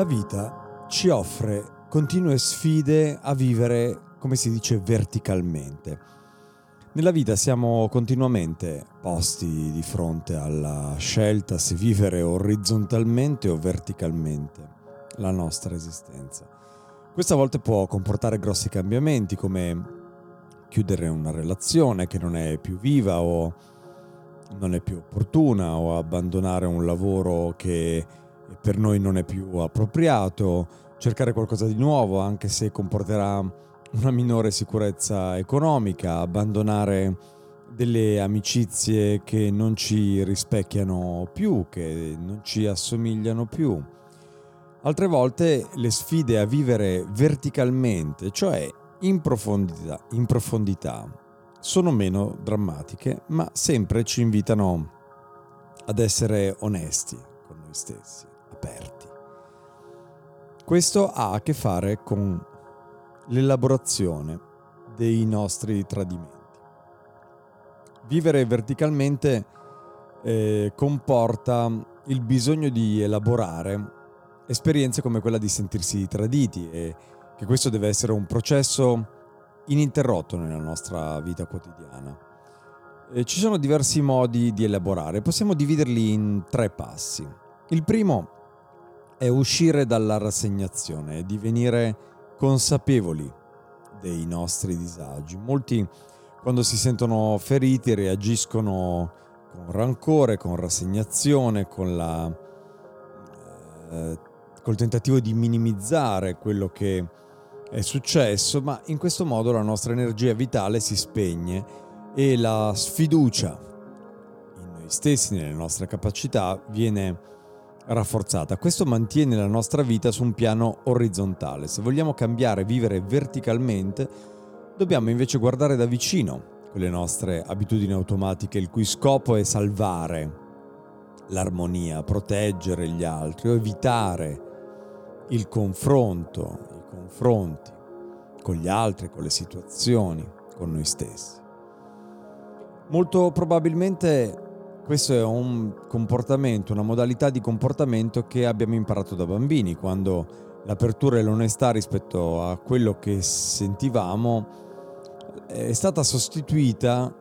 La vita ci offre continue sfide a vivere, come si dice, verticalmente. Nella vita siamo continuamente posti di fronte alla scelta se vivere orizzontalmente o verticalmente la nostra esistenza. Questa a volte può comportare grossi cambiamenti come chiudere una relazione che non è più viva o non è più opportuna o abbandonare un lavoro che per noi non è più appropriato, cercare qualcosa di nuovo anche se comporterà una minore sicurezza economica, abbandonare delle amicizie che non ci rispecchiano più, che non ci assomigliano più. Altre volte le sfide a vivere verticalmente, cioè in profondità, in profondità, sono meno drammatiche, ma sempre ci invitano ad essere onesti con noi stessi aperti. Questo ha a che fare con l'elaborazione dei nostri tradimenti. Vivere verticalmente eh, comporta il bisogno di elaborare esperienze come quella di sentirsi traditi e che questo deve essere un processo ininterrotto nella nostra vita quotidiana. E ci sono diversi modi di elaborare, possiamo dividerli in tre passi. Il primo è uscire dalla rassegnazione, è divenire consapevoli dei nostri disagi. Molti quando si sentono feriti reagiscono con rancore, con rassegnazione, con la, eh, col tentativo di minimizzare quello che è successo, ma in questo modo la nostra energia vitale si spegne e la sfiducia in noi stessi, nelle nostre capacità, viene rafforzata. Questo mantiene la nostra vita su un piano orizzontale. Se vogliamo cambiare, vivere verticalmente, dobbiamo invece guardare da vicino quelle nostre abitudini automatiche, il cui scopo è salvare l'armonia, proteggere gli altri o evitare il confronto, i confronti con gli altri, con le situazioni, con noi stessi. Molto probabilmente questo è un comportamento, una modalità di comportamento che abbiamo imparato da bambini, quando l'apertura e l'onestà rispetto a quello che sentivamo è stata sostituita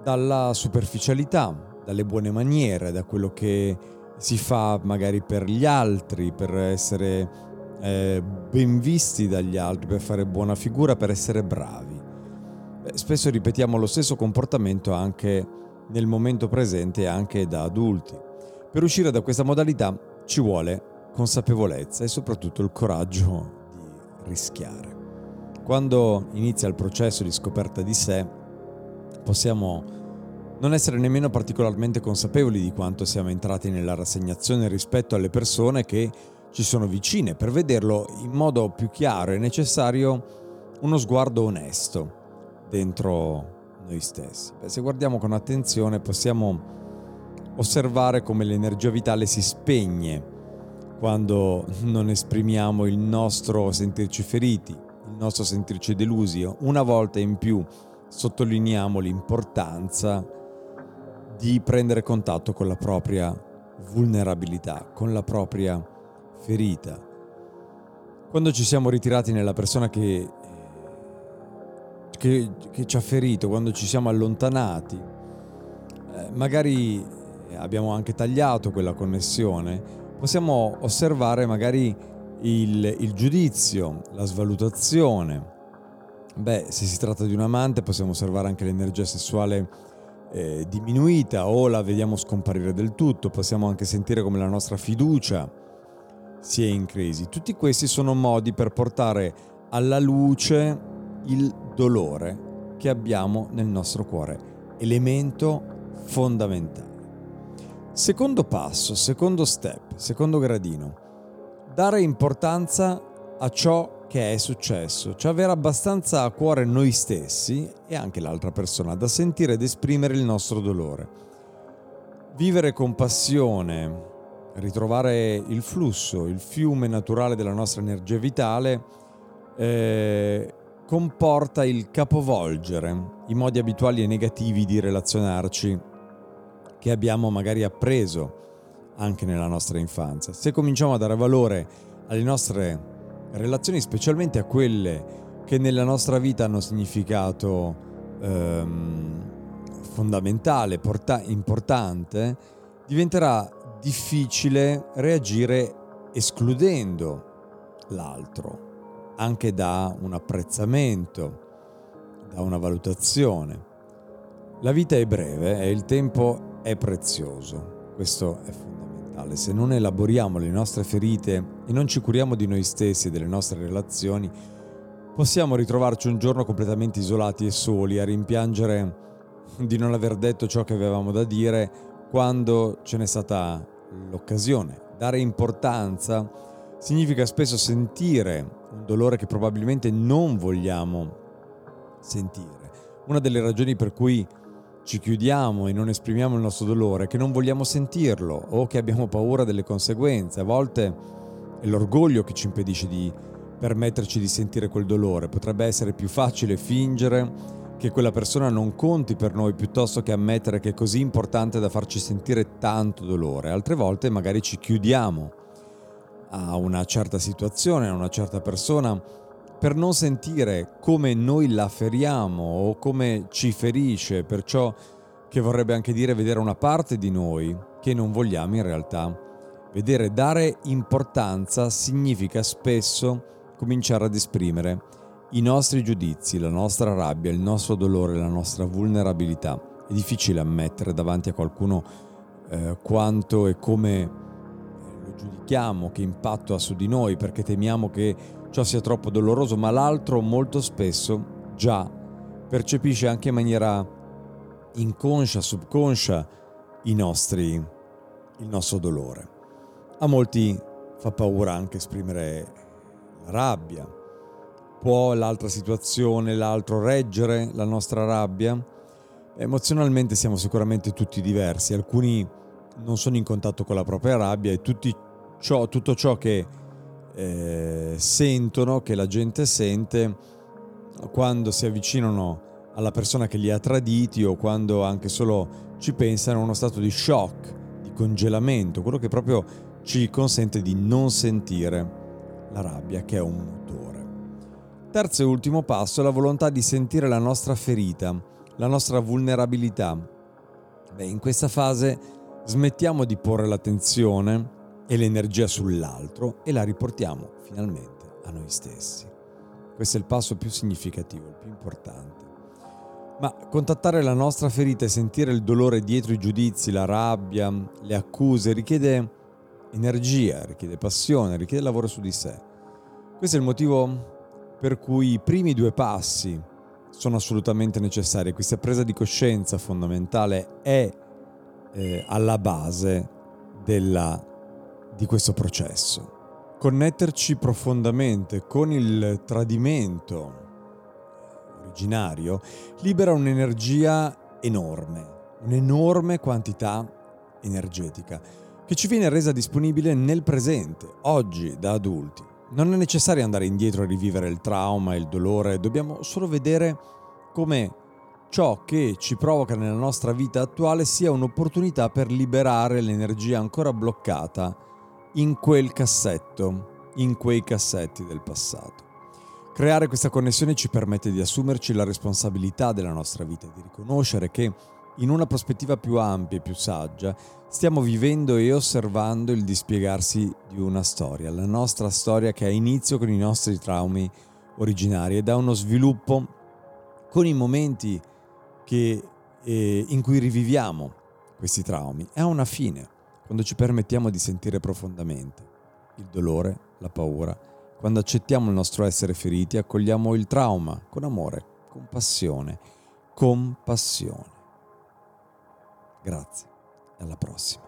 dalla superficialità, dalle buone maniere, da quello che si fa magari per gli altri, per essere eh, ben visti dagli altri, per fare buona figura, per essere bravi. Spesso ripetiamo lo stesso comportamento anche nel momento presente anche da adulti. Per uscire da questa modalità ci vuole consapevolezza e soprattutto il coraggio di rischiare. Quando inizia il processo di scoperta di sé, possiamo non essere nemmeno particolarmente consapevoli di quanto siamo entrati nella rassegnazione rispetto alle persone che ci sono vicine. Per vederlo in modo più chiaro è necessario uno sguardo onesto dentro noi stessi. Beh, se guardiamo con attenzione possiamo osservare come l'energia vitale si spegne quando non esprimiamo il nostro sentirci feriti, il nostro sentirci delusi. Una volta in più sottolineiamo l'importanza di prendere contatto con la propria vulnerabilità, con la propria ferita. quando ci siamo ritirati nella persona che, che, che ci ha ferito, quando ci siamo allontanati, eh, magari abbiamo anche tagliato quella connessione, possiamo osservare magari il, il giudizio, la svalutazione. Beh, se si tratta di un amante possiamo osservare anche l'energia sessuale eh, diminuita o la vediamo scomparire del tutto, possiamo anche sentire come la nostra fiducia si è in crisi. Tutti questi sono modi per portare alla luce il dolore che abbiamo nel nostro cuore, elemento fondamentale. Secondo passo, secondo step, secondo gradino, dare importanza a ciò che è successo, cioè avere abbastanza a cuore noi stessi e anche l'altra persona da sentire ed esprimere il nostro dolore. Vivere con passione, ritrovare il flusso, il fiume naturale della nostra energia vitale, eh, comporta il capovolgere i modi abituali e negativi di relazionarci che abbiamo magari appreso anche nella nostra infanzia. Se cominciamo a dare valore alle nostre relazioni, specialmente a quelle che nella nostra vita hanno significato ehm, fondamentale, porta- importante, diventerà difficile reagire escludendo l'altro, anche da un apprezzamento, da una valutazione. La vita è breve e il tempo è prezioso, questo è fondamentale. Se non elaboriamo le nostre ferite e non ci curiamo di noi stessi e delle nostre relazioni, possiamo ritrovarci un giorno completamente isolati e soli a rimpiangere di non aver detto ciò che avevamo da dire quando ce n'è stata l'occasione. Dare importanza significa spesso sentire un dolore che probabilmente non vogliamo sentire. Una delle ragioni per cui ci chiudiamo e non esprimiamo il nostro dolore è che non vogliamo sentirlo o che abbiamo paura delle conseguenze. A volte è l'orgoglio che ci impedisce di permetterci di sentire quel dolore. Potrebbe essere più facile fingere che quella persona non conti per noi piuttosto che ammettere che è così importante da farci sentire tanto dolore. Altre volte magari ci chiudiamo a una certa situazione, a una certa persona, per non sentire come noi la feriamo o come ci ferisce, perciò che vorrebbe anche dire vedere una parte di noi che non vogliamo in realtà vedere. Dare importanza significa spesso cominciare ad esprimere i nostri giudizi, la nostra rabbia, il nostro dolore, la nostra vulnerabilità. È difficile ammettere davanti a qualcuno eh, quanto e come giudichiamo, che impatto ha su di noi, perché temiamo che ciò sia troppo doloroso, ma l'altro molto spesso già percepisce anche in maniera inconscia, subconscia nostri, il nostro dolore. A molti fa paura anche esprimere la rabbia, Può l'altra situazione, l'altro reggere la nostra rabbia? Emozionalmente siamo sicuramente tutti diversi, alcuni non sono in contatto con la propria rabbia e ciò, tutto ciò che eh, sentono, che la gente sente, quando si avvicinano alla persona che li ha traditi o quando anche solo ci pensano, uno stato di shock, di congelamento, quello che proprio ci consente di non sentire la rabbia, che è un motore. Terzo e ultimo passo è la volontà di sentire la nostra ferita, la nostra vulnerabilità. Beh, in questa fase smettiamo di porre l'attenzione e l'energia sull'altro e la riportiamo finalmente a noi stessi. Questo è il passo più significativo, il più importante. Ma contattare la nostra ferita e sentire il dolore dietro i giudizi, la rabbia, le accuse richiede energia, richiede passione, richiede lavoro su di sé. Questo è il motivo per cui i primi due passi sono assolutamente necessari. Questa presa di coscienza fondamentale è eh, alla base della, di questo processo. Connetterci profondamente con il tradimento originario libera un'energia enorme, un'enorme quantità energetica che ci viene resa disponibile nel presente, oggi da adulti. Non è necessario andare indietro a rivivere il trauma il dolore, dobbiamo solo vedere come ciò che ci provoca nella nostra vita attuale sia un'opportunità per liberare l'energia ancora bloccata in quel cassetto, in quei cassetti del passato. Creare questa connessione ci permette di assumerci la responsabilità della nostra vita di riconoscere che in una prospettiva più ampia e più saggia stiamo vivendo e osservando il dispiegarsi di una storia, la nostra storia che ha inizio con i nostri traumi originari ed ha uno sviluppo con i momenti che, eh, in cui riviviamo questi traumi ha una fine quando ci permettiamo di sentire profondamente il dolore, la paura, quando accettiamo il nostro essere feriti, accogliamo il trauma con amore, compassione, compassione. Grazie e alla prossima.